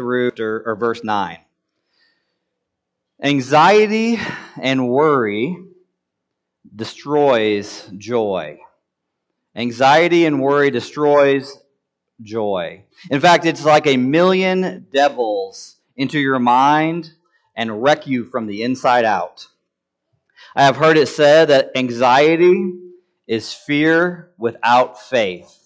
through or, or verse 9. Anxiety and worry destroys joy. Anxiety and worry destroys joy. In fact, it's like a million devils into your mind and wreck you from the inside out. I have heard it said that anxiety is fear without faith.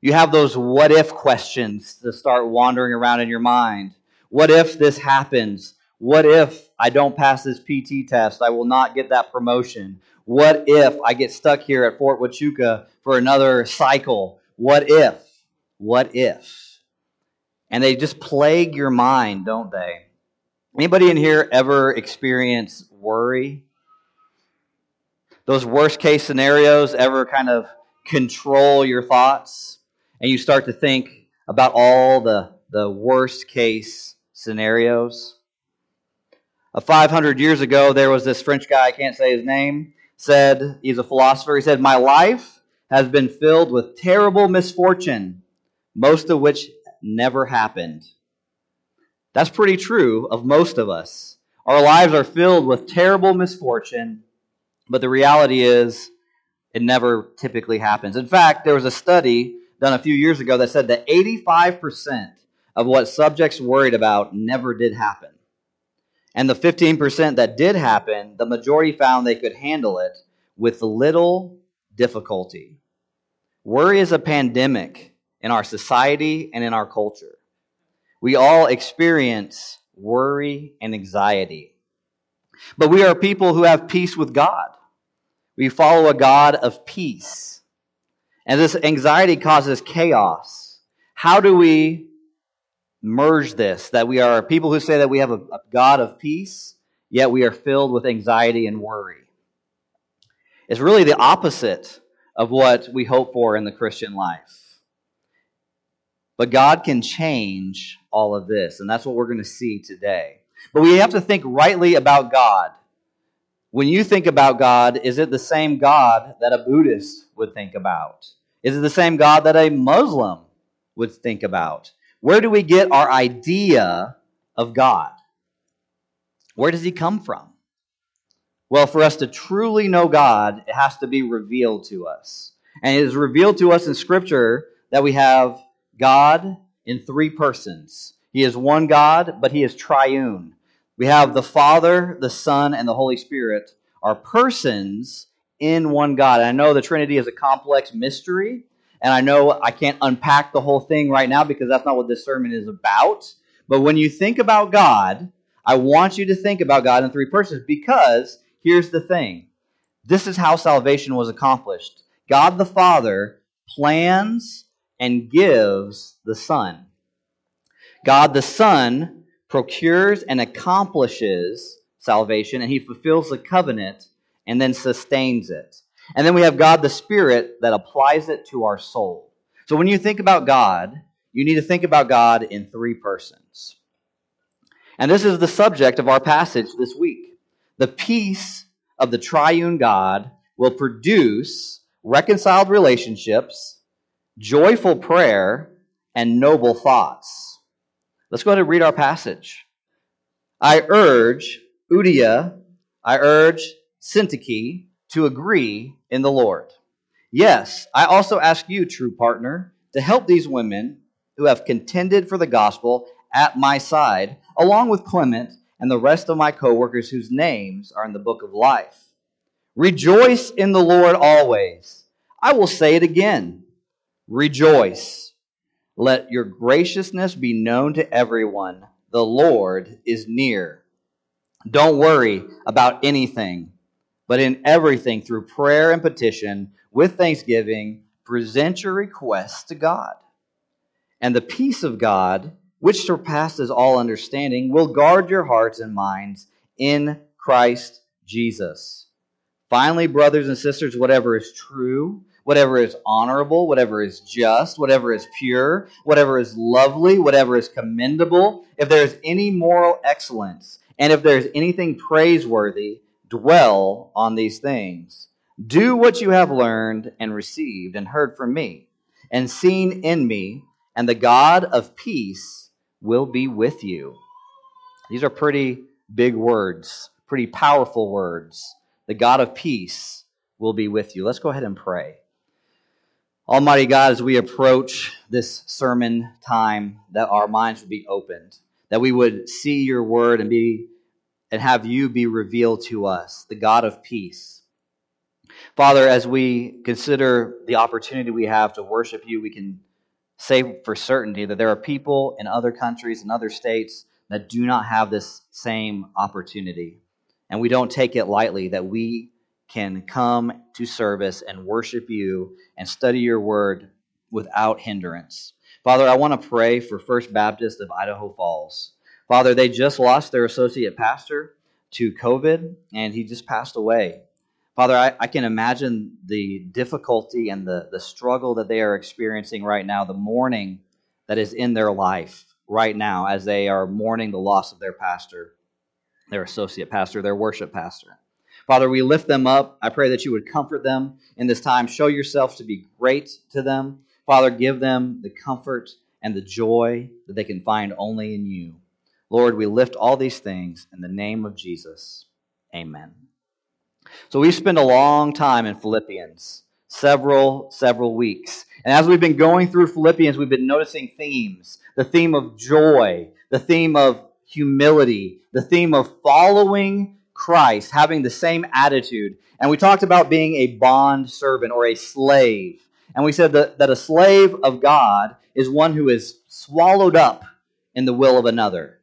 You have those what if questions to start wandering around in your mind. What if this happens? What if I don't pass this PT test? I will not get that promotion. What if I get stuck here at Fort Huachuca for another cycle? What if? What if? And they just plague your mind, don't they? Anybody in here ever experience worry? Those worst case scenarios ever kind of control your thoughts? And you start to think about all the, the worst case scenarios? Uh, 500 years ago, there was this French guy, I can't say his name, said, he's a philosopher, he said, My life has been filled with terrible misfortune, most of which never happened. That's pretty true of most of us. Our lives are filled with terrible misfortune, but the reality is it never typically happens. In fact, there was a study done a few years ago that said that 85% of what subjects worried about never did happen. And the 15% that did happen, the majority found they could handle it with little difficulty. Worry is a pandemic in our society and in our culture. We all experience worry and anxiety. But we are people who have peace with God. We follow a God of peace. And this anxiety causes chaos. How do we merge this? That we are people who say that we have a, a God of peace, yet we are filled with anxiety and worry. It's really the opposite of what we hope for in the Christian life. But God can change all of this, and that's what we're going to see today. But we have to think rightly about God. When you think about God, is it the same God that a Buddhist would think about? Is it the same God that a Muslim would think about? Where do we get our idea of God? Where does he come from? Well, for us to truly know God, it has to be revealed to us. And it is revealed to us in Scripture that we have God in three persons. He is one God, but he is triune. We have the Father, the Son, and the Holy Spirit are persons in one God. And I know the Trinity is a complex mystery, and I know I can't unpack the whole thing right now because that's not what this sermon is about. But when you think about God, I want you to think about God in three persons because here's the thing this is how salvation was accomplished God the Father plans and gives the Son. God the Son procures and accomplishes salvation, and he fulfills the covenant and then sustains it. And then we have God the Spirit that applies it to our soul. So when you think about God, you need to think about God in three persons. And this is the subject of our passage this week. The peace of the triune God will produce reconciled relationships joyful prayer, and noble thoughts. Let's go ahead and read our passage. I urge Euodia, I urge Syntyche to agree in the Lord. Yes, I also ask you, true partner, to help these women who have contended for the gospel at my side, along with Clement and the rest of my co-workers whose names are in the book of life. Rejoice in the Lord always. I will say it again. Rejoice. Let your graciousness be known to everyone. The Lord is near. Don't worry about anything, but in everything, through prayer and petition, with thanksgiving, present your requests to God. And the peace of God, which surpasses all understanding, will guard your hearts and minds in Christ Jesus. Finally, brothers and sisters, whatever is true, whatever is honorable, whatever is just, whatever is pure, whatever is lovely, whatever is commendable, if there is any moral excellence, and if there is anything praiseworthy, dwell on these things. Do what you have learned and received and heard from me, and seen in me, and the God of peace will be with you. These are pretty big words, pretty powerful words. The God of peace will be with you. Let's go ahead and pray. Almighty God, as we approach this sermon time, that our minds would be opened, that we would see your word and be and have you be revealed to us, the God of peace. Father, as we consider the opportunity we have to worship you, we can say for certainty that there are people in other countries and other states that do not have this same opportunity. And we don't take it lightly that we can come to service and worship you and study your word without hindrance. Father, I want to pray for First Baptist of Idaho Falls. Father, they just lost their associate pastor to COVID, and he just passed away. Father, I, I, can imagine the difficulty and the, the struggle that they are experiencing right now, the mourning that is in their life right now as they are mourning the loss of their pastor, their associate pastor, their worship pastor. Father, we lift them up. I pray that you would comfort them in this time. Show yourself to be great to them. Father, give them the comfort and the joy that they can find only in you. Lord, we lift all these things in the name of Jesus. Amen. So we spent a long time in Philippians, several, several weeks. And as we've been going through Philippians, we've been noticing themes the theme of joy, the theme of humility, the theme of following Christ, having the same attitude. And we talked about being a bond servant or a slave. And we said that, that a slave of God is one who is swallowed up in the will of another.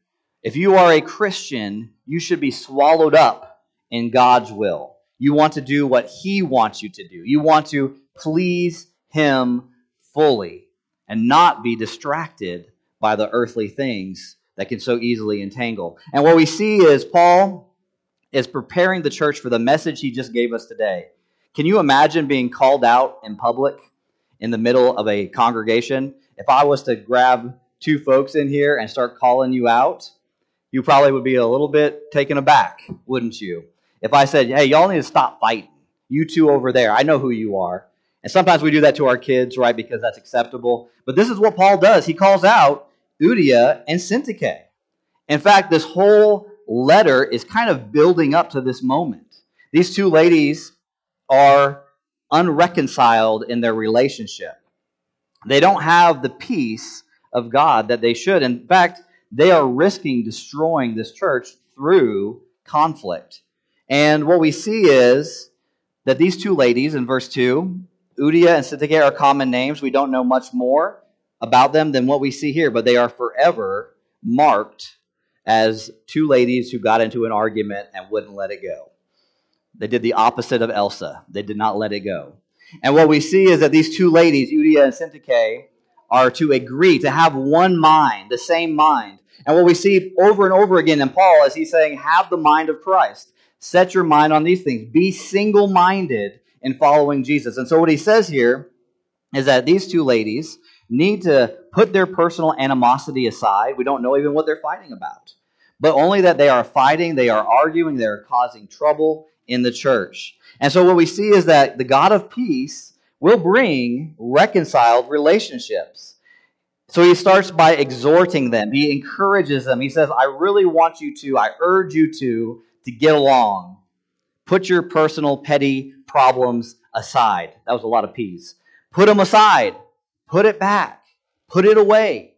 If you are a Christian, you should be swallowed up in God's will. You want to do what He wants you to do. You want to please Him fully and not be distracted by the earthly things that can so easily entangle. And what we see is Paul is preparing the church for the message he just gave us today. Can you imagine being called out in public in the middle of a congregation? If I was to grab two folks in here and start calling you out, you probably would be a little bit taken aback, wouldn't you? If I said, hey, y'all need to stop fighting, you two over there, I know who you are. And sometimes we do that to our kids, right, because that's acceptable. But this is what Paul does. He calls out Euodia and Syntyche. In fact, this whole letter is kind of building up to this moment. These two ladies are unreconciled in their relationship. They don't have the peace of God that they should. In fact, they are risking destroying this church through conflict. And what we see is that these two ladies in verse 2, Euodia and Syntyche, are common names. We don't know much more about them than what we see here, but they are forever marked as two ladies who got into an argument and wouldn't let it go. They did the opposite of Elsa. They did not let it go. And what we see is that these two ladies, Euodia and Syntyche, are to agree, to have one mind, the same mind. And what we see over and over again in Paul is he's saying, have the mind of Christ. Set your mind on these things. Be single minded in following Jesus. And so what he says here is that these two ladies need to put their personal animosity aside. We don't know even what they're fighting about, but only that they are fighting, they are arguing, they are causing trouble in the church. And so what we see is that the God of peace will bring reconciled relationships. So he starts by exhorting them. He encourages them. He says, I really want you to, I urge you to, to get along. Put your personal petty problems aside. That was a lot of P's. Put them aside. Put it back. Put it away.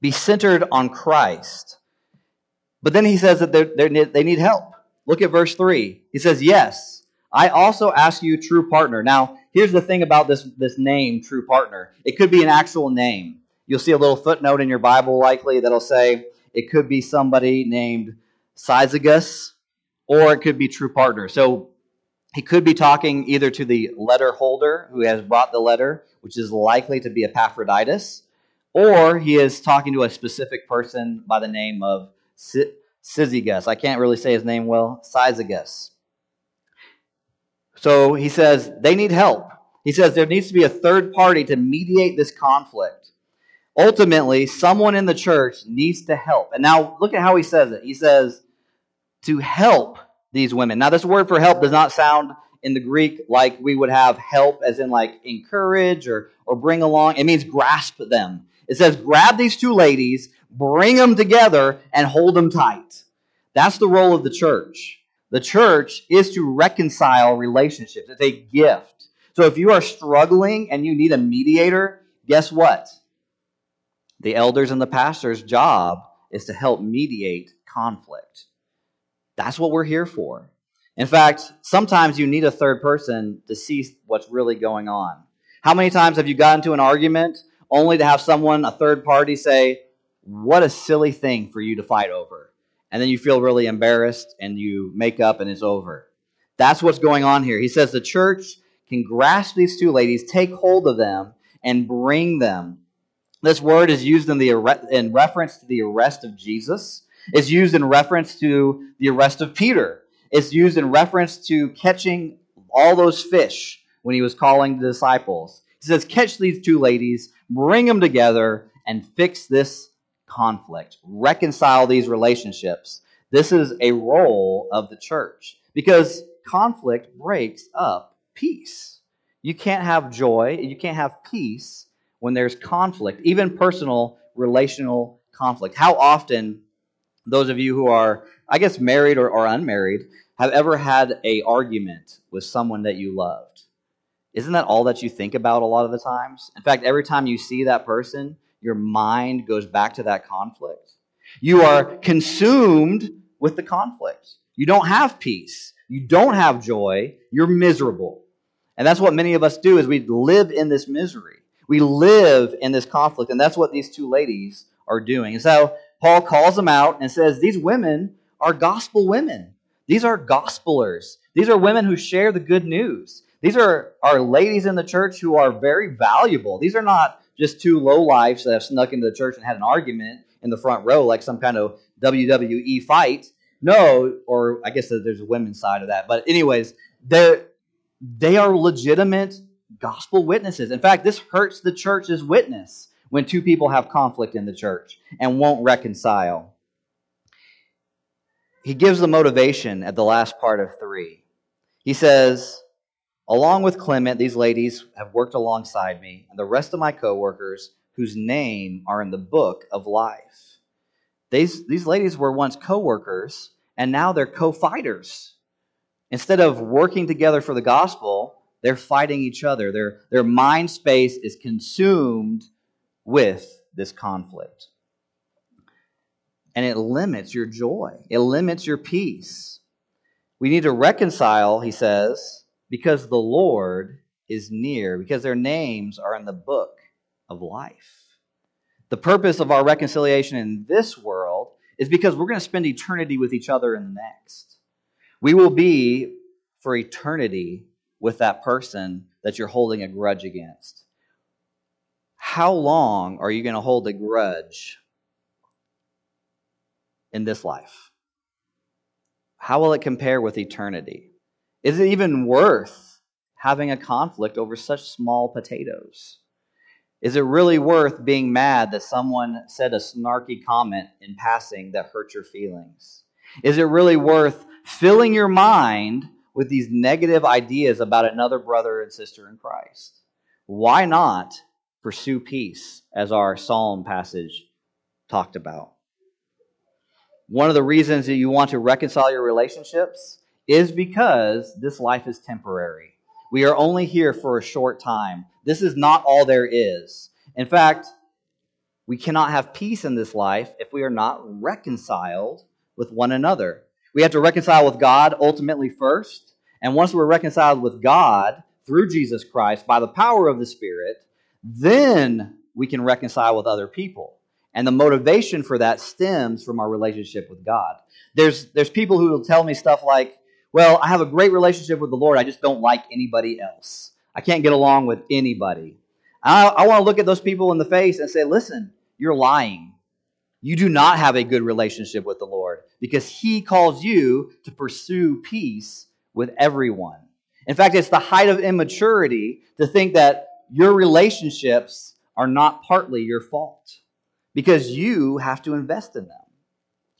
Be centered on Christ. But then he says that they're, they're, they need help. Look at verse 3. He says, Yes, I also ask you, true partner. Now, here's the thing about this, this name, true partner. It could be an actual name. You'll see a little footnote in your Bible likely that'll say it could be somebody named Syzygus, or it could be true partner. So he could be talking either to the letter holder who has brought the letter, which is likely to be Epaphroditus, or he is talking to a specific person by the name of Syzygus. I can't really say his name well. Syzygus. So he says they need help. He says there needs to be a third party to mediate this conflict. Ultimately, someone in the church needs to help. And now look at how he says it. He says, to help these women. Now, this word for help does not sound in the Greek like we would have help as in like encourage or, or bring along. It means grasp them. It says, grab these two ladies, bring them together, and hold them tight. That's the role of the church. The church is to reconcile relationships. It's a gift. So if you are struggling and you need a mediator, guess what? The elders and the pastor's job is to help mediate conflict. That's what we're here for. In fact, sometimes you need a third person to see what's really going on. How many times have you gotten to an argument only to have someone, a third party, say, What a silly thing for you to fight over? And then you feel really embarrassed and you make up and it's over. That's what's going on here. He says the church can grasp these two ladies, take hold of them, and bring them. This word is used in, the, in reference to the arrest of Jesus. It's used in reference to the arrest of Peter. It's used in reference to catching all those fish when he was calling the disciples. He says, Catch these two ladies, bring them together, and fix this conflict, reconcile these relationships. This is a role of the church because conflict breaks up peace. You can't have joy, you can't have peace when there's conflict, even personal relational conflict. How often, those of you who are, I guess, married or, or unmarried, have ever had a argument with someone that you loved? Isn't that all that you think about a lot of the times? In fact, every time you see that person, your mind goes back to that conflict. You are consumed with the conflict. You don't have peace. You don't have joy. You're miserable. And that's what many of us do is we live in this misery. We live in this conflict, and that's what these two ladies are doing. And so Paul calls them out and says, These women are gospel women. These are gospelers. These are women who share the good news. These are, are ladies in the church who are very valuable. These are not just two low lives that have snuck into the church and had an argument in the front row, like some kind of WWE fight. No, or I guess there's a women's side of that. But anyways, they they are legitimate gospel witnesses. In fact, this hurts the church's witness when two people have conflict in the church and won't reconcile. He gives the motivation at the last part of three. He says, Along with Clement, these ladies have worked alongside me and the rest of my coworkers whose name are in the book of life. These, these ladies were once coworkers and now they're co-fighters. Instead of working together for the gospel, they're fighting each other. Their, their mind space is consumed with this conflict. And it limits your joy, it limits your peace. We need to reconcile, he says, because the Lord is near, because their names are in the book of life. The purpose of our reconciliation in this world is because we're going to spend eternity with each other in the next. We will be for eternity with that person that you're holding a grudge against. How long are you going to hold a grudge in this life? How will it compare with eternity? Is it even worth having a conflict over such small potatoes? Is it really worth being mad that someone said a snarky comment in passing that hurt your feelings? Is it really worth filling your mind with these negative ideas about another brother and sister in Christ? Why not pursue peace, as our psalm passage talked about? One of the reasons that you want to reconcile your relationships is because this life is temporary. We are only here for a short time. This is not all there is. In fact, we cannot have peace in this life if we are not reconciled with one another. We have to reconcile with God ultimately first. And once we're reconciled with God through Jesus Christ by the power of the Spirit, then we can reconcile with other people. And the motivation for that stems from our relationship with God. There's, there's people who will tell me stuff like, well, I have a great relationship with the Lord. I just don't like anybody else. I can't get along with anybody. I, I want to look at those people in the face and say, listen, you're lying. You do not have a good relationship with the Lord because He calls you to pursue peace with everyone. In fact, it's the height of immaturity to think that your relationships are not partly your fault because you have to invest in them.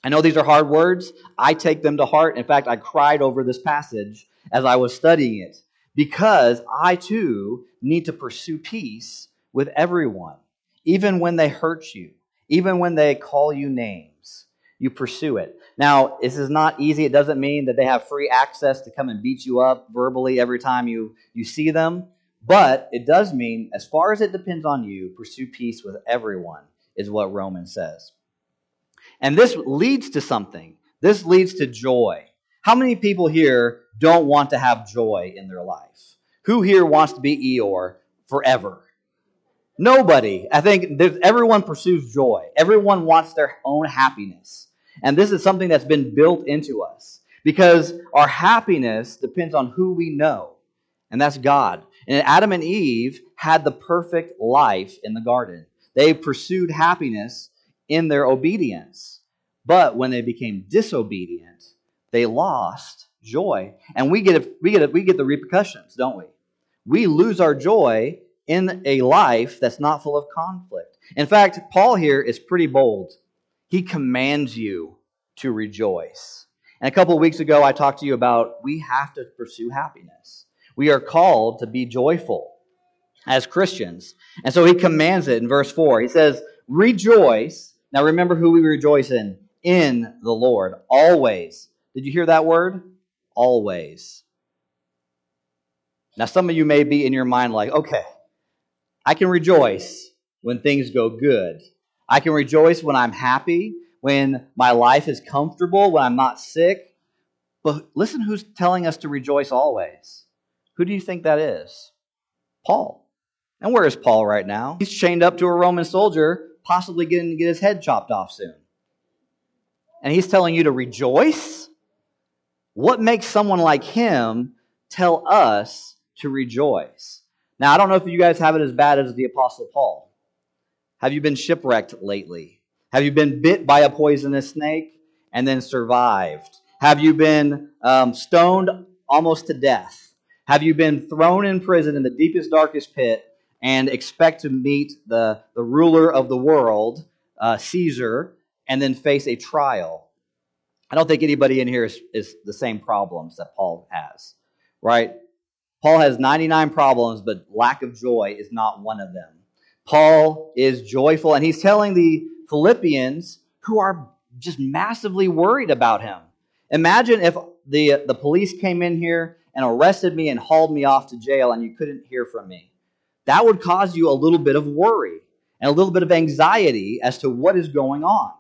I know these are hard words. I take them to heart. In fact, I cried over this passage as I was studying it because I too need to pursue peace with everyone. even when they hurt you, even when they call you names, you pursue it. Now, this is not easy. It doesn't mean that they have free access to come and beat you up verbally every time you, you see them. But it does mean, as far as it depends on you, pursue peace with everyone, is what Romans says. And this leads to something. This leads to joy. How many people here don't want to have joy in their life? Who here wants to be Eeyore forever? Nobody. I think everyone pursues joy. Everyone wants their own happiness. And this is something that's been built into us because our happiness depends on who we know, and that's God. And Adam and Eve had the perfect life in the garden. They pursued happiness in their obedience. But when they became disobedient, they lost joy. And we get, we get, we get the repercussions, don't we? We lose our joy in a life that's not full of conflict. In fact, Paul here is pretty bold. He commands you to rejoice. And a couple of weeks ago, I talked to you about we have to pursue happiness. We are called to be joyful as Christians. And so he commands it in verse 4. He says, Rejoice. Now remember who we rejoice in in the Lord always. Did you hear that word? Always. Now, some of you may be in your mind like, okay, I can rejoice when things go good. I can rejoice when I'm happy, when my life is comfortable, when I'm not sick. But listen who's telling us to rejoice always. Who do you think that is? Paul. And where is Paul right now? He's chained up to a Roman soldier, possibly getting to get his head chopped off soon. And he's telling you to rejoice? What makes someone like him tell us to rejoice? Now, I don't know if you guys have it as bad as the Apostle Paul. Have you been shipwrecked lately? Have you been bit by a poisonous snake and then survived? Have you been um, stoned almost to death? Have you been thrown in prison in the deepest, darkest pit and expect to meet the, the ruler of the world, uh, Caesar, and then face a trial? I don't think anybody in here is, is the same problems that Paul has, right? Paul has 99 problems, but lack of joy is not one of them. Paul is joyful, and he's telling the Philippians who are just massively worried about him. Imagine if the, the police came in here and arrested me and hauled me off to jail and you couldn't hear from me. That would cause you a little bit of worry and a little bit of anxiety as to what is going on.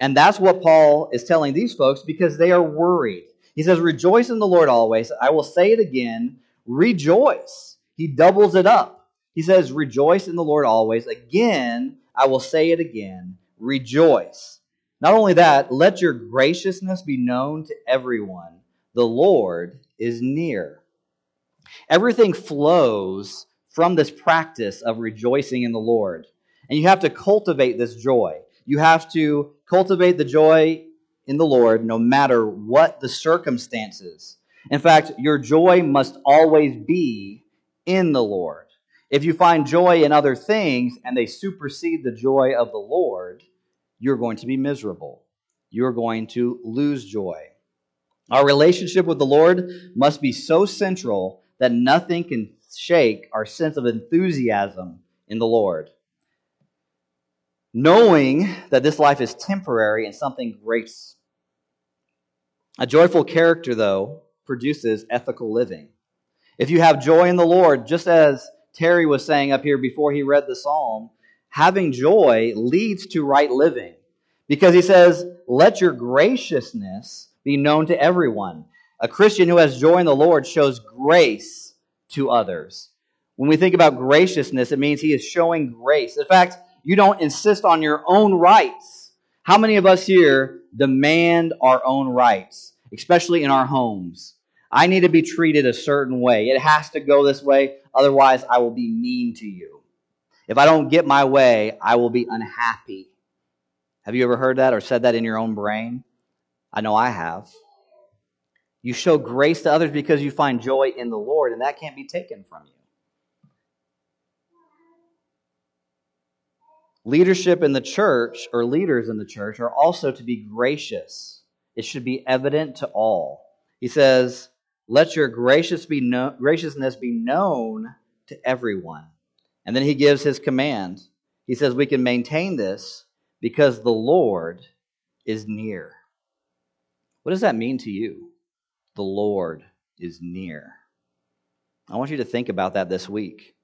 And that's what Paul is telling these folks because they are worried. He says, Rejoice in the Lord always. I will say it again rejoice. He doubles it up. He says, Rejoice in the Lord always. Again, I will say it again, rejoice. Not only that, let your graciousness be known to everyone. The Lord is near. Everything flows from this practice of rejoicing in the Lord. And you have to cultivate this joy. You have to cultivate the joy in the Lord no matter what the circumstances. In fact, your joy must always be in the Lord. If you find joy in other things and they supersede the joy of the Lord, you're going to be miserable. You're going to lose joy. Our relationship with the Lord must be so central that nothing can shake our sense of enthusiasm in the Lord. Knowing that this life is temporary and something great. A joyful character, though, produces ethical living. If you have joy in the Lord, just as Terry was saying up here before he read the psalm, having joy leads to right living. Because he says, Let your graciousness be known to everyone. A Christian who has joy in the Lord shows grace to others. When we think about graciousness, it means he is showing grace. In fact, you don't insist on your own rights. How many of us here demand our own rights, especially in our homes? I need to be treated a certain way. It has to go this way, otherwise, I will be mean to you. If I don't get my way, I will be unhappy. Have you ever heard that or said that in your own brain? I know I have. You show grace to others because you find joy in the Lord, and that can't be taken from you. Leadership in the church, or leaders in the church, are also to be gracious. It should be evident to all. He says, let your gracious be graciousness be known to everyone. And then he gives his command. he says we can maintain this because the Lord is near. What does that mean to you? The Lord is near. I want you to think about that this week.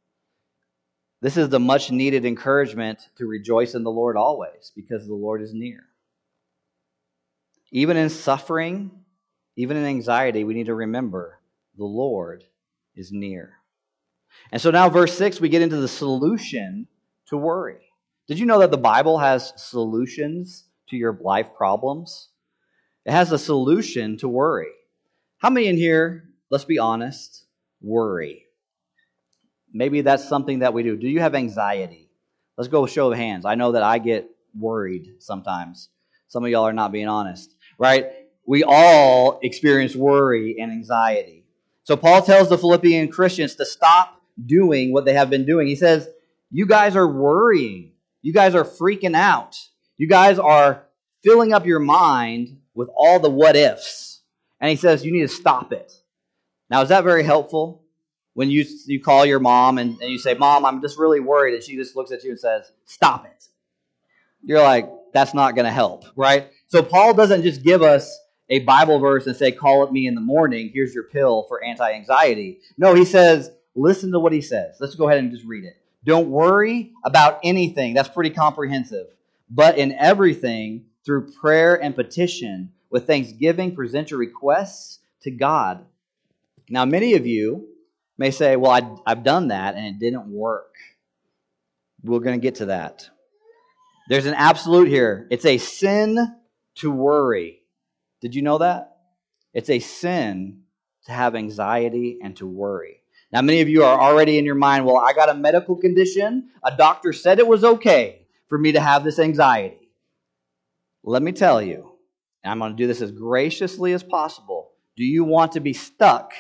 This is the much needed encouragement to rejoice in the Lord always because the Lord is near. Even in suffering, even in anxiety, we need to remember the Lord is near. And so now, verse 6, we get into the solution to worry. Did you know that the Bible has solutions to your life problems? It has a solution to worry. How many in here, let's be honest, worry? Maybe that's something that we do. Do you have anxiety? Let's go show of hands. I know that I get worried sometimes. Some of y'all are not being honest, right? We all experience worry and anxiety. So Paul tells the Philippian Christians to stop doing what they have been doing. He says, You guys are worrying. You guys are freaking out. You guys are filling up your mind with all the what ifs. And he says, You need to stop it. Now, is that very helpful? When you, you call your mom and, and you say, Mom, I'm just really worried, and she just looks at you and says, Stop it. You're like, That's not going to help, right? So, Paul doesn't just give us a Bible verse and say, Call it me in the morning. Here's your pill for anti anxiety. No, he says, Listen to what he says. Let's go ahead and just read it. Don't worry about anything. That's pretty comprehensive. But in everything, through prayer and petition, with thanksgiving, present your requests to God. Now, many of you may say, Well, I, have done that and it didn't work. We're going to get to that. There's an absolute here. It's a sin to worry. Did you know that? It's a sin to have anxiety and to worry. Now, many of you are already in your mind, well, I got a medical condition. A doctor said it was okay for me to have this anxiety. Let me tell you, and I'm going to do this as graciously as possible. Do you want to be stuck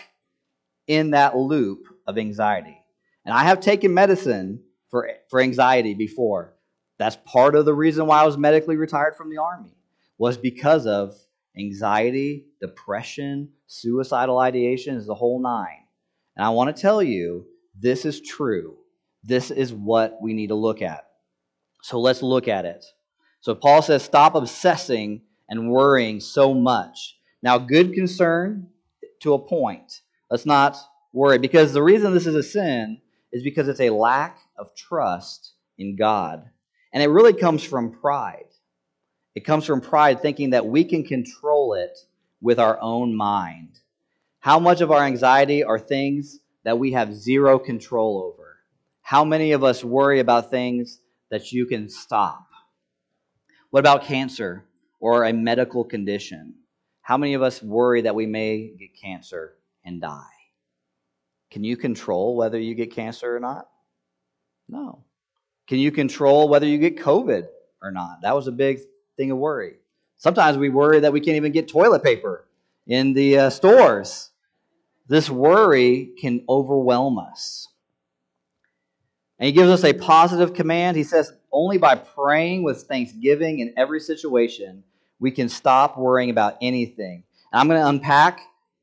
in that loop of anxiety? And I have taken medicine for, for anxiety before. That's part of the reason why I was medically retired from the Army, was because of anxiety, depression, suicidal ideation, is the whole nine. And I want to tell you, this is true. This is what we need to look at. So let's look at it. So Paul says, stop obsessing and worrying so much. Now, good concern to a point. Let's not worry. Because the reason this is a sin is because it's a lack of trust in God. And it really comes from pride. It comes from pride thinking that we can control it with our own mind. How much of our anxiety are things that we have zero control over? How many of us worry about things that you can stop? What about cancer or a medical condition? How many of us worry that we may get cancer and die? Can you control whether you get cancer or not? No. Can you control whether you get COVID or not? That was a big thing of worry. Sometimes we worry that we can't even get toilet paper in the uh, stores this worry can overwhelm us. And he gives us a positive command. He says, only by praying with thanksgiving in every situation, we can stop worrying about anything. And I'm going to unpack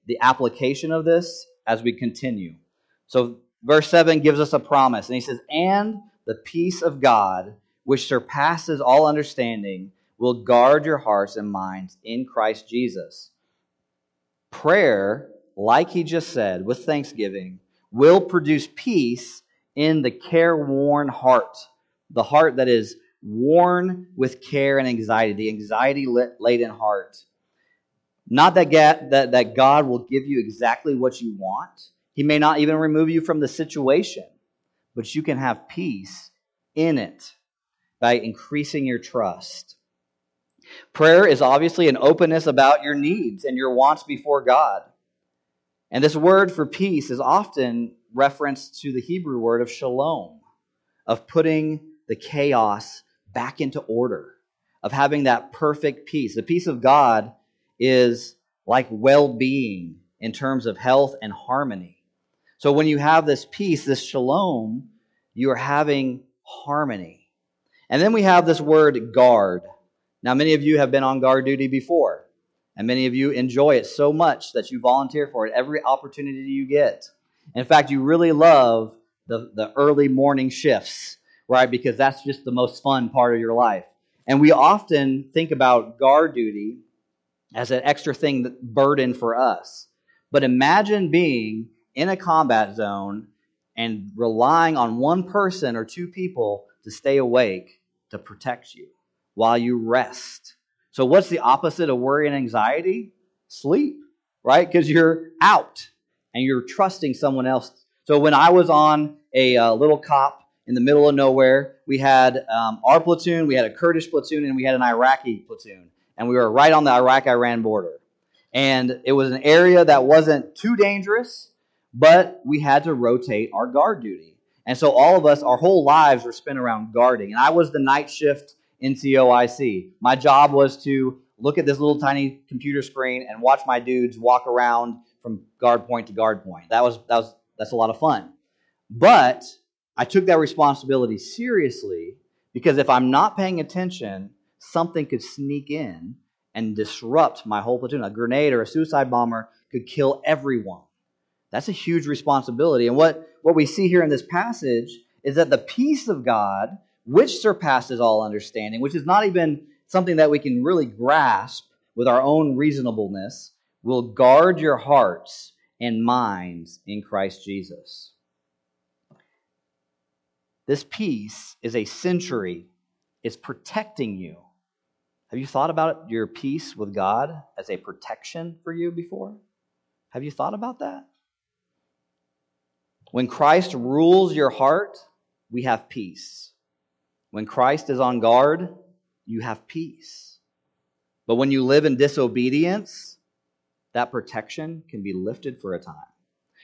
the application of this as we continue. So, verse 7 gives us a promise. And he says, And the peace of God, which surpasses all understanding, will guard your hearts and minds in Christ Jesus. Prayer like he just said, with thanksgiving, will produce peace in the careworn heart, the heart that is worn with care and anxiety, the anxiety laden heart. Not that, that, that God will give you exactly what you want. He may not even remove you from the situation, but you can have peace in it by increasing your trust. Prayer is obviously an openness about your needs and your wants before God. And this word for peace is often referenced to the Hebrew word of shalom, of putting the chaos back into order, of having that perfect peace. The peace of God is like well being in terms of health and harmony. So when you have this peace, this shalom, you are having harmony. And then we have this word guard. Now, many of you have been on guard duty before. And many of you enjoy it so much that you volunteer for it every opportunity you get. In fact, you really love the, the early morning shifts right? Because that's just the most fun part of your life. And we often think about guard duty as an extra thing that burden for us. But imagine being in a combat zone and relying on one person or two people to stay awake to protect you while you rest. So, what's the opposite of worry and anxiety? Sleep, right? Because you're out and you're trusting someone else. So, when I was on a uh, little COP in the middle of nowhere, we had um, our platoon, we had a Kurdish platoon, and we had an Iraqi platoon. And we were right on the Iraq Iran border. And it was an area that wasn't too dangerous, but we had to rotate our guard duty. And so all of us, our whole lives were spent around guarding. And I was the night shift NCOIC. My job was to look at this little tiny computer screen and watch my dudes walk around from guard point to guard point. That was that was that's a lot of fun. But I took that responsibility seriously because if I'm not paying attention, something could sneak in and disrupt my whole platoon. A grenade or a suicide bomber could kill everyone. That's a huge responsibility. And what, what we see here in this passage is that the peace of God, which surpasses all understanding, which is not even something that we can really grasp with our own reasonableness, will guard your hearts and minds in Christ Jesus. This peace is a century, it's protecting you have you thought about your peace with God as a protection for you before? Have you thought about that? When Christ rules your heart, we have peace. When Christ is on guard, you have peace. But when you live in disobedience, that protection can be lifted for a time.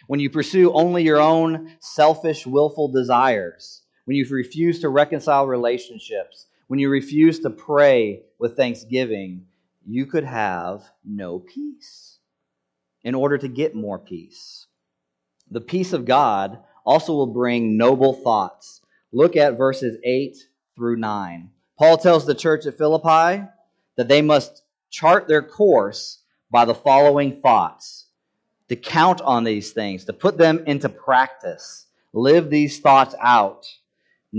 When you pursue only your own selfish, willful desires, when you refuse to reconcile relationships, when you refuse to pray with thanksgiving, you could have no peace in order to get more peace. The peace of God also will bring noble thoughts. Look at verses 8 through 9. Paul tells the church at Philippi that they must chart their course by the following thoughts to count on these things, to put them into practice, live these thoughts out.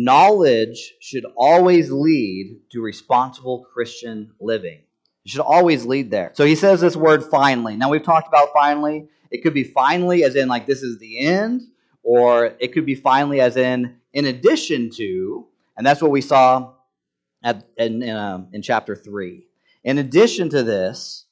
Knowledge should always lead to responsible Christian living. It should always lead there. So he says this word finally. Now we've talked about finally. It could be finally as in like this is the end, or it could be finally as in in addition to, and that's what we saw at, in, in, um, in chapter 3. In addition to this,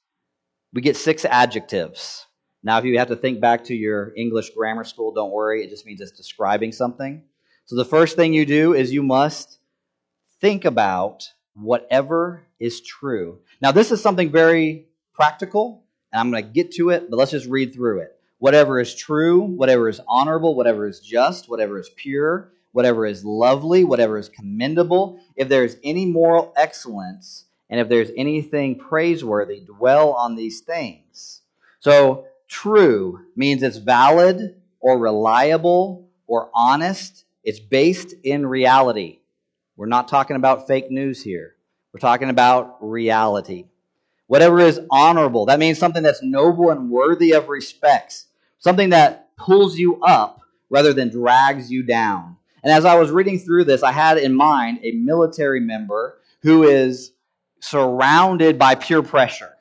we get six adjectives. Now, if you have to think back to your English grammar school, don't worry. It just means it's describing something. So the first thing you do is you must think about whatever is true. Now, this is something very practical, and I'm going to get to it, but let's just read through it. Whatever is true, whatever is honorable, whatever is just, whatever is pure, whatever is lovely, whatever is commendable, if there is any moral excellence, and if there's anything praiseworthy, dwell on these things. So, true means it's valid or reliable or honest it's based in reality. We're not talking about fake news here. We're talking about reality. Whatever is honorable, that means something that's noble and worthy of respect, something that pulls you up rather than drags you down. And as I was reading through this, I had in mind a military member who is surrounded by peer pressure.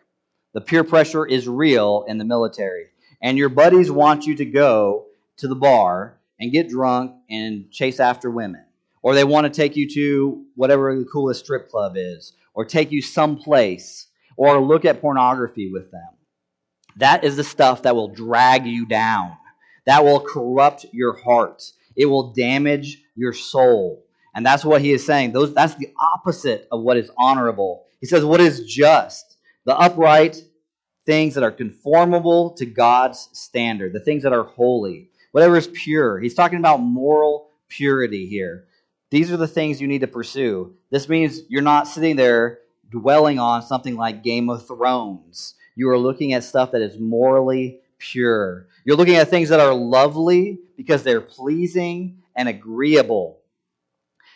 The peer pressure is real in the military. And your buddies want you to go to the bar and get drunk and chase after women. Or they want to take you to whatever the coolest strip club is, or take you someplace, or look at pornography with them. That is the stuff that will drag you down. That will corrupt your heart. It will damage your soul. And that's what he is saying. Those, that's the opposite of what is honorable. He says, what is just? The upright things that are conformable to God's standard, the things that are holy whatever is pure. He's talking about moral purity here. These are the things you need to pursue. This means you're not sitting there dwelling on something like Game of Thrones. You are looking at stuff that is morally pure. You're looking at things that are lovely because they're pleasing and agreeable.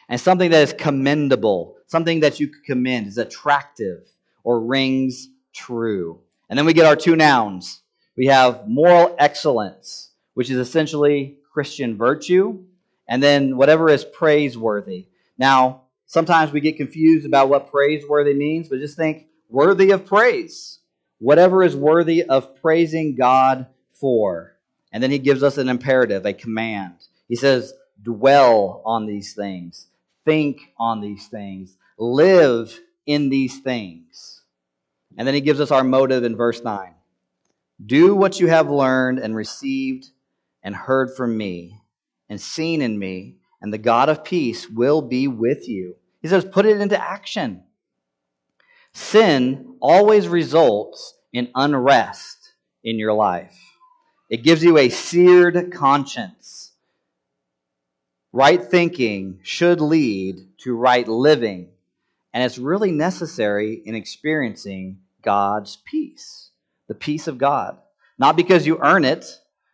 And something that is commendable, something that you could commend, is attractive or rings true. And then we get our two nouns. We have moral excellence which is essentially Christian virtue, and then whatever is praiseworthy. Now, sometimes we get confused about what praiseworthy means, but just think worthy of praise. Whatever is worthy of praising God for. And then he gives us an imperative, a command. He says, dwell on these things, think on these things, live in these things. And then he gives us our motive in verse 9 Do what you have learned and received and heard from me and seen in me, and the God of peace will be with you. He says, put it into action. Sin always results in unrest in your life. It gives you a seared conscience. Right thinking should lead to right living, and it's really necessary in experiencing God's peace, the peace of God. Not because you earn it,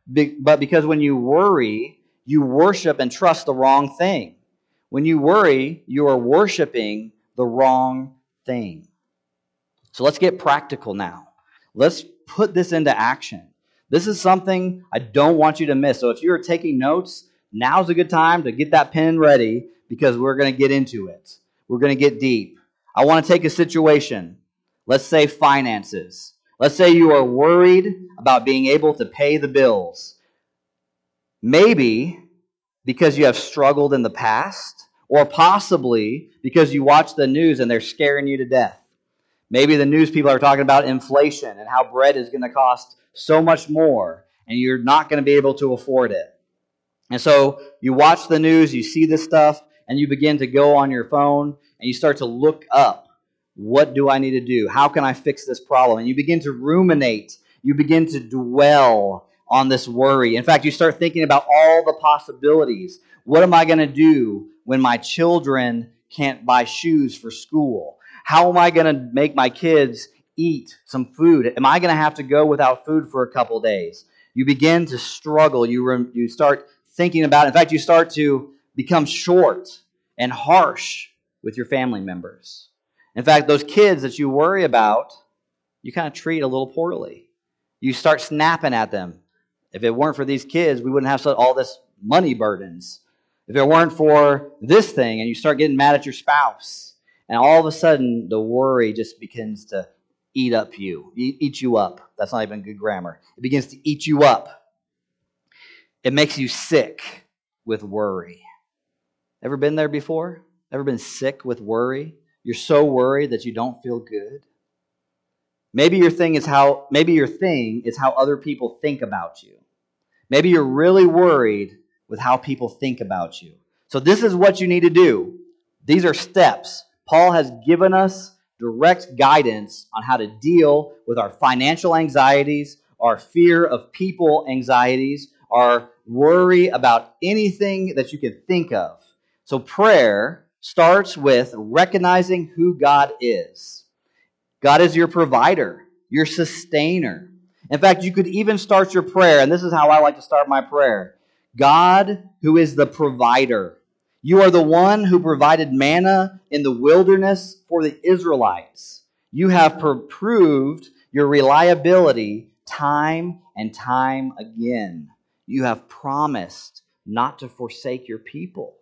but because when you worry, you worship and trust the wrong thing. When you worry, you are worshiping the wrong thing. So let's get practical now. Let's put this into action. This is something I don't want you to miss. So if you're taking notes, now's a good time to get that pen ready because we're going to get into it. We're going to get deep. I want to take a situation. Let's say finances. Let's say you are worried about being able to pay the bills. Maybe because you have struggled in the past, or possibly because you watch the news and they're scaring you to death. Maybe the news people are talking about inflation and how bread is going to cost so much more and you're not going to be able to afford it. And so you watch the news, you see this stuff, and you begin to go on your phone and you start to look up what do I need to do? How can I fix this problem? And you begin to ruminate, you begin to dwell on this worry. In fact, you start thinking about all the possibilities. What am I going to do when my children can't buy shoes for school? How am I going to make my kids eat some food? Am I going to have to go without food for a couple days? You begin to struggle. You, you start thinking about, it. in fact, you start to become short and harsh with your family members. In fact, those kids that you worry about, you kind of treat a little poorly. You start snapping at them. If it weren't for these kids, we wouldn't have all this money burdens. If it weren't for this thing, and you start getting mad at your spouse, and all of a sudden the worry just begins to eat up you, eat you up. That's not even good grammar. It begins to eat you up. It makes you sick with worry. Ever been there before? Ever been sick with worry? You're so worried that you don't feel good. Maybe your thing is how maybe your thing is how other people think about you. Maybe you're really worried with how people think about you. So this is what you need to do. These are steps. Paul has given us direct guidance on how to deal with our financial anxieties, our fear of people anxieties, our worry about anything that you can think of. So prayer starts with recognizing who God is. God is your provider, your sustainer. In fact, you could even start your prayer, and this is how I like to start my prayer God, who is the provider. You are the one who provided manna in the wilderness for the Israelites. You have proved your reliability time and time again. You have promised not to forsake your people.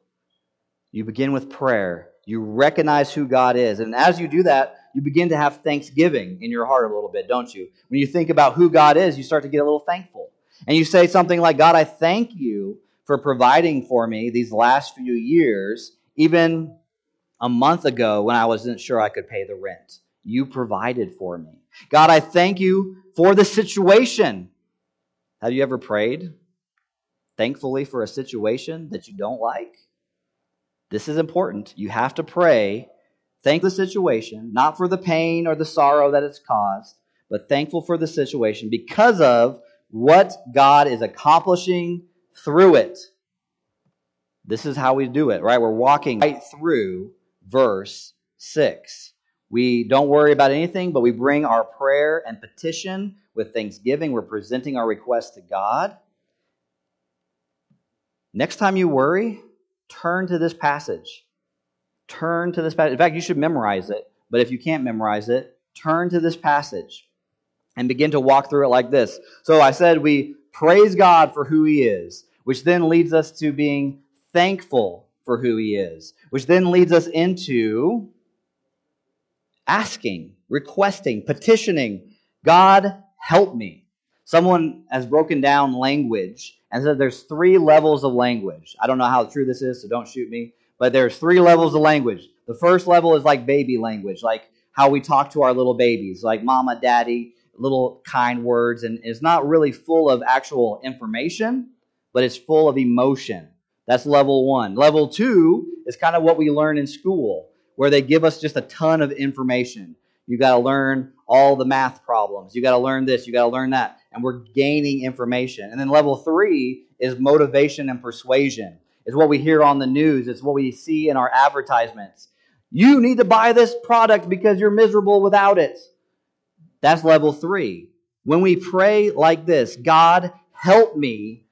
You begin with prayer. You recognize who God is. And as you do that, you begin to have thanksgiving in your heart a little bit, don't you? When you think about who God is, you start to get a little thankful. And you say something like, God, I thank you for providing for me these last few years, even a month ago when I wasn't sure I could pay the rent. You provided for me. God, I thank you for the situation. Have you ever prayed thankfully for a situation that you don't like? This is important. You have to pray, thank the situation, not for the pain or the sorrow that it's caused, but thankful for the situation because of what God is accomplishing through it. This is how we do it, right? We're walking right through verse 6. We don't worry about anything, but we bring our prayer and petition with thanksgiving. We're presenting our request to God. Next time you worry, turn to this passage. Turn to this passage. In fact, you should memorize it. But if you can't memorize it, turn to this passage and begin to walk through it like this. So I said we praise God for who He is, which then leads us to being thankful for who He is, which then leads us into asking, requesting, petitioning God, help me. Someone has broken down language and said there's three levels of language. I don't know how true this is, so don't shoot me. But there's three levels of language. The first level is like baby language, like how we talk to our little babies, like mama, daddy, little kind words, and it's not really full of actual information, but it's full of emotion. That's level one. Level two is kind of what we learn in school, where they give us just a ton of information. You got to learn all the math problems. You got to learn this. You got to learn that. And we're gaining information. And then level three is motivation and persuasion. It's what we hear on the news. It's what we see in our advertisements. You need to buy this product because you're miserable without it. That's level three. When we pray like this, God, help me,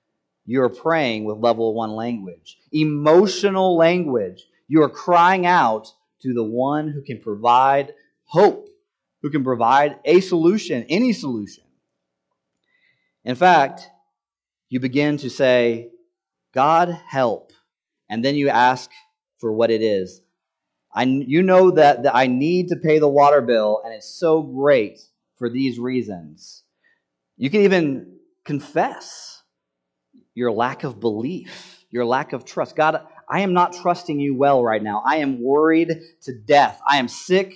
you're praying with level one language, emotional language. You are crying out to the one who can provide hope, who can provide a solution, any solution. In fact, you begin to say, God, help. And then you ask for what it is. I, you know that, that I need to pay the water bill, and it's so great for these reasons. You can even confess your lack of belief, your lack of trust. God, I am not trusting you well right now. I am worried to death. I am sick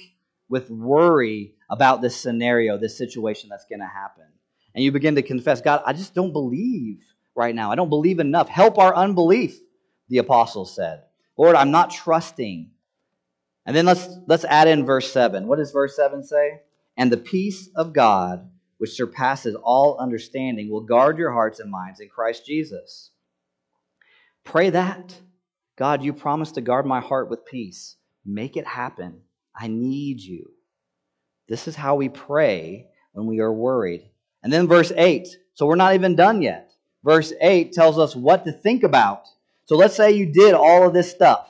with worry about this scenario, this situation that's going to happen. And you begin to confess, God, I just don't believe right now. I don't believe enough. Help our unbelief, the apostles said. Lord, I'm not trusting. And then let's let's add in verse 7. What does verse 7 say? And the peace of God, which surpasses all understanding, will guard your hearts and minds in Christ Jesus. Pray that. God, you promised to guard my heart with peace. Make it happen. I need you. This is how we pray when we are worried. And then verse 8. So we're not even done yet. Verse 8 tells us what to think about. So let's say you did all of this stuff.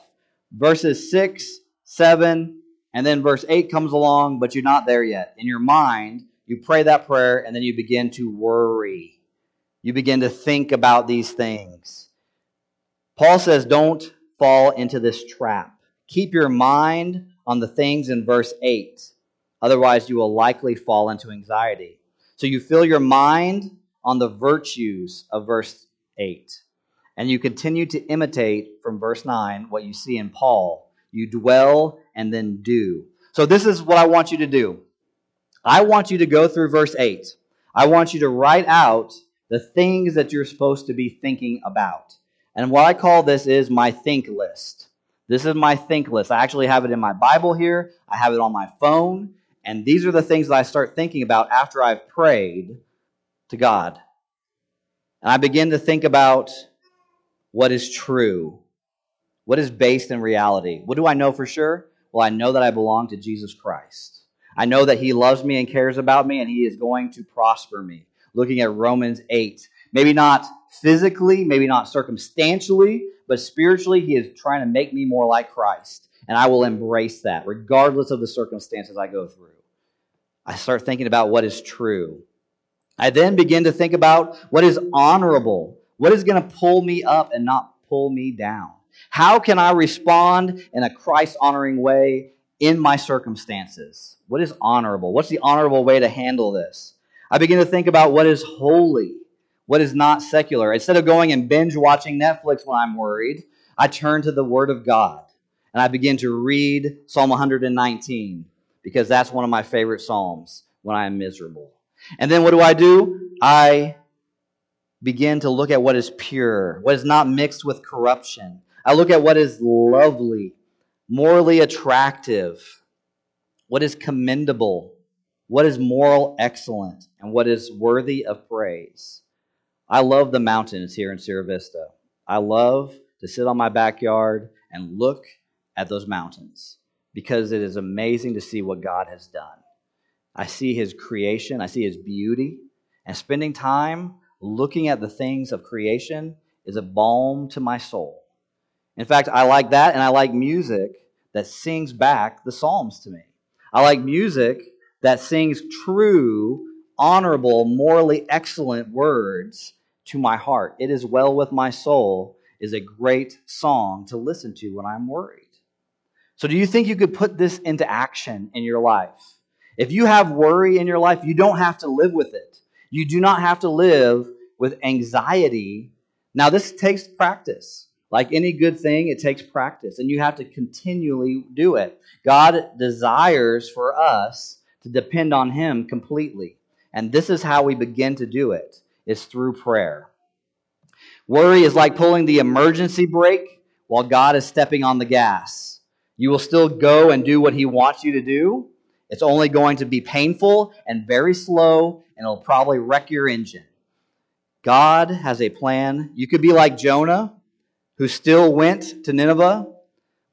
Verses 6, 7, and then verse 8 comes along, but you're not there yet. In your mind, you pray that prayer and then you begin to worry. You begin to think about these things. Paul says, don't fall into this trap. Keep your mind on the things in verse 8. Otherwise, you will likely fall into anxiety. So you fill your mind on the virtues of verse 8. And you continue to imitate from verse 9 what you see in Paul. You dwell and then do. So this is what I want you to do. I want you to go through verse 8. I want you to write out the things that you're supposed to be thinking about. And what I call this is my think list. This is my think list. I actually have it in my Bible here. I have it on my phone. And these are the things that I start thinking about after I've prayed to God. And I begin to think about what is true, what is based in reality. What do I know for sure? Well, I know that I belong to Jesus Christ. I know that He loves me and cares about me, and He is going to prosper me. Looking at Romans 8. Maybe not physically, maybe not circumstantially, but spiritually, He is trying to make me more like Christ. And I will embrace that, regardless of the circumstances I go through. I start thinking about what is true. I then begin to think about what is honorable, what is going to pull me up and not pull me down. How can I respond in a Christ honoring way in my circumstances? What is honorable? What's the honorable way to handle this? I begin to think about what is holy, what is not secular. Instead of going and binge watching Netflix when I'm worried, I turn to the Word of God and I begin to read Psalm 119 because that's one of my favorite Psalms when I am miserable. And then what do I do? I begin to look at what is pure, what is not mixed with corruption. I look at what is lovely, morally attractive, what is commendable, what is moral excellent, and what is worthy of praise. I love the mountains here in Sierra Vista. I love to sit on my backyard and look at those mountains because it is amazing to see what God has done. I see His creation, I see His beauty, and spending time looking at the things of creation is a balm to my soul. In fact, I like that, and I like music that sings back the Psalms to me. I like music that sings true, honorable, morally excellent words to my heart. It is well with my soul is a great song to listen to when I'm worried. So, do you think you could put this into action in your life? If you have worry in your life, you don't have to live with it. You do not have to live with anxiety. Now, this takes practice. Like any good thing, it takes practice, and you have to continually do it. God desires for us to depend on Him completely. And this is how we begin to do it, is through prayer. Worry is like pulling the emergency brake while God is stepping on the gas. You will still go and do what He wants you to do. It's only going to be painful and very slow, and it'll probably wreck your engine. God has a plan. You could be like Jonah, who still went to Nineveh,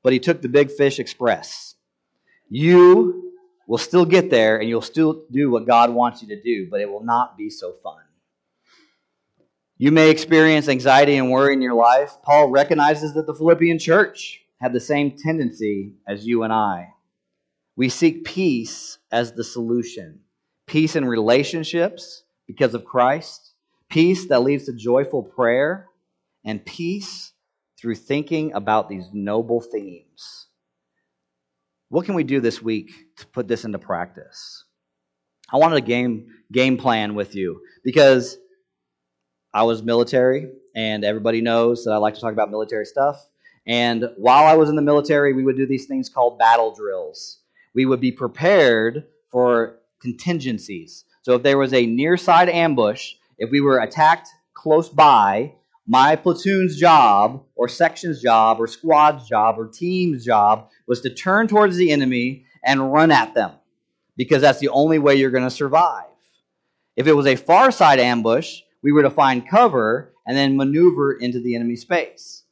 but he took the big fish express. You will still get there and you'll still do what God wants you to do, but it will not be so fun. You may experience anxiety and worry in your life. Paul recognizes that the Philippian church had the same tendency as you and I. We seek peace as the solution peace in relationships because of Christ, peace that leads to joyful prayer, and peace through thinking about these noble themes. What can we do this week to put this into practice? I wanted a game game plan with you because I was military and everybody knows that I like to talk about military stuff. And while I was in the military, we would do these things called battle drills. We would be prepared for contingencies. So if there was a near side ambush, if we were attacked close by, my platoon's job, or section's job, or squad's job, or team's job was to turn towards the enemy and run at them because that's the only way you're going to survive. If it was a far side ambush, we were to find cover and then maneuver into the enemy space.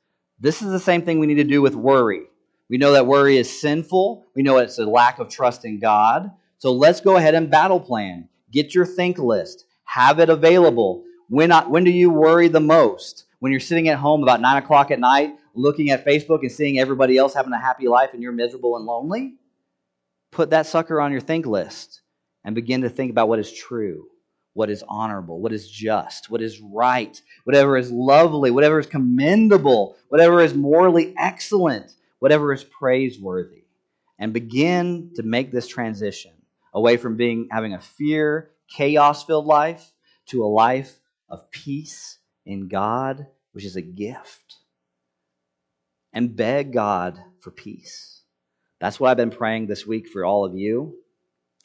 This is the same thing we need to do with worry. We know that worry is sinful. We know it's a lack of trust in God. So let's go ahead and battle plan. Get your think list. Have it available. When, when do you worry the most? When you're sitting at home about 9 o'clock at night, looking at Facebook and seeing everybody else having a happy life and you're miserable and lonely? Put that sucker on your think list and begin to think about what is true, what is honorable, what is just, what is right, whatever is lovely, whatever is commendable, whatever is morally excellent, whatever is praiseworthy. And begin to make this transition away from being having a fear, chaos filled life to a life of peace in God, which is a gift. And beg God for peace. That's what I've been praying this week for all of you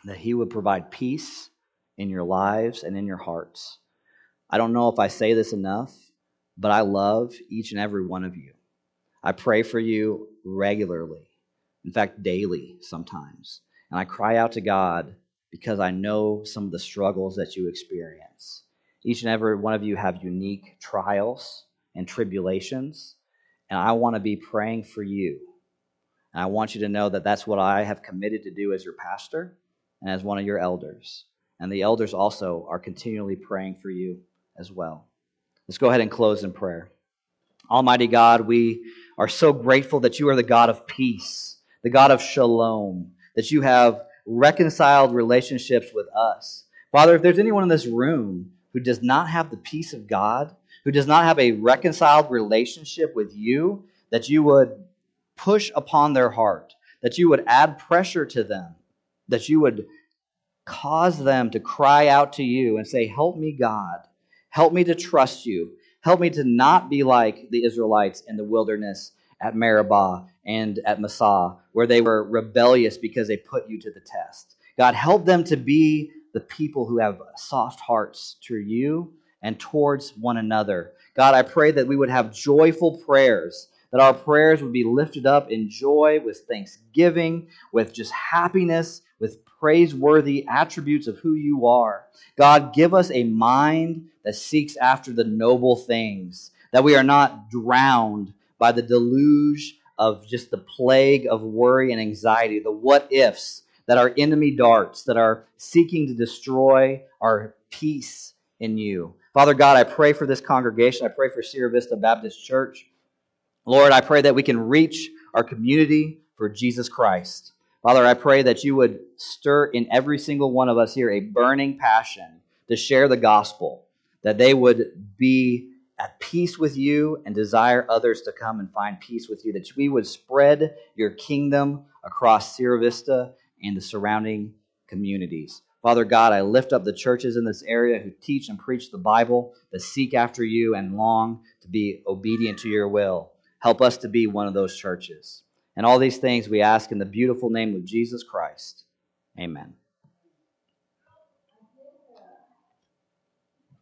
that He would provide peace in your lives and in your hearts. I don't know if I say this enough, but I love each and every one of you. I pray for you regularly, in fact, daily sometimes. And I cry out to God because I know some of the struggles that you experience. Each and every one of you have unique trials and tribulations, and I want to be praying for you. And I want you to know that that's what I have committed to do as your pastor and as one of your elders. And the elders also are continually praying for you as well. Let's go ahead and close in prayer. Almighty God, we are so grateful that you are the God of peace, the God of shalom, that you have reconciled relationships with us. Father, if there's anyone in this room who does not have the peace of God, who does not have a reconciled relationship with you, that you would push upon their heart, that you would add pressure to them, that you would cause them to cry out to you and say, Help me, God. Help me to trust you. Help me to not be like the Israelites in the wilderness at Meribah and at Massah, where they were rebellious because they put you to the test. God, help them to be the people who have soft hearts to you and towards one another. God, I pray that we would have joyful prayers, that our prayers would be lifted up in joy, with thanksgiving, with just happiness, with praiseworthy attributes of who you are. God, give us a mind that seeks after the noble things, that we are not drowned by the deluge of just the plague of worry and anxiety, the what ifs that are enemy darts that are seeking to destroy our peace in you. Father God, I pray for this congregation. I pray for Sierra Vista Baptist Church. Lord, I pray that we can reach our community for Jesus Christ. Father, I pray that you would stir in every single one of us here a burning passion to share the gospel, that they would be at peace with you and desire others to come and find peace with you, that we would spread your kingdom across Sierra Vista and the surrounding communities. Father God, I lift up the churches in this area who teach and preach the Bible, that seek after you and long to be obedient to your will. Help us to be one of those churches. And all these things we ask in the beautiful name of Jesus Christ. Amen.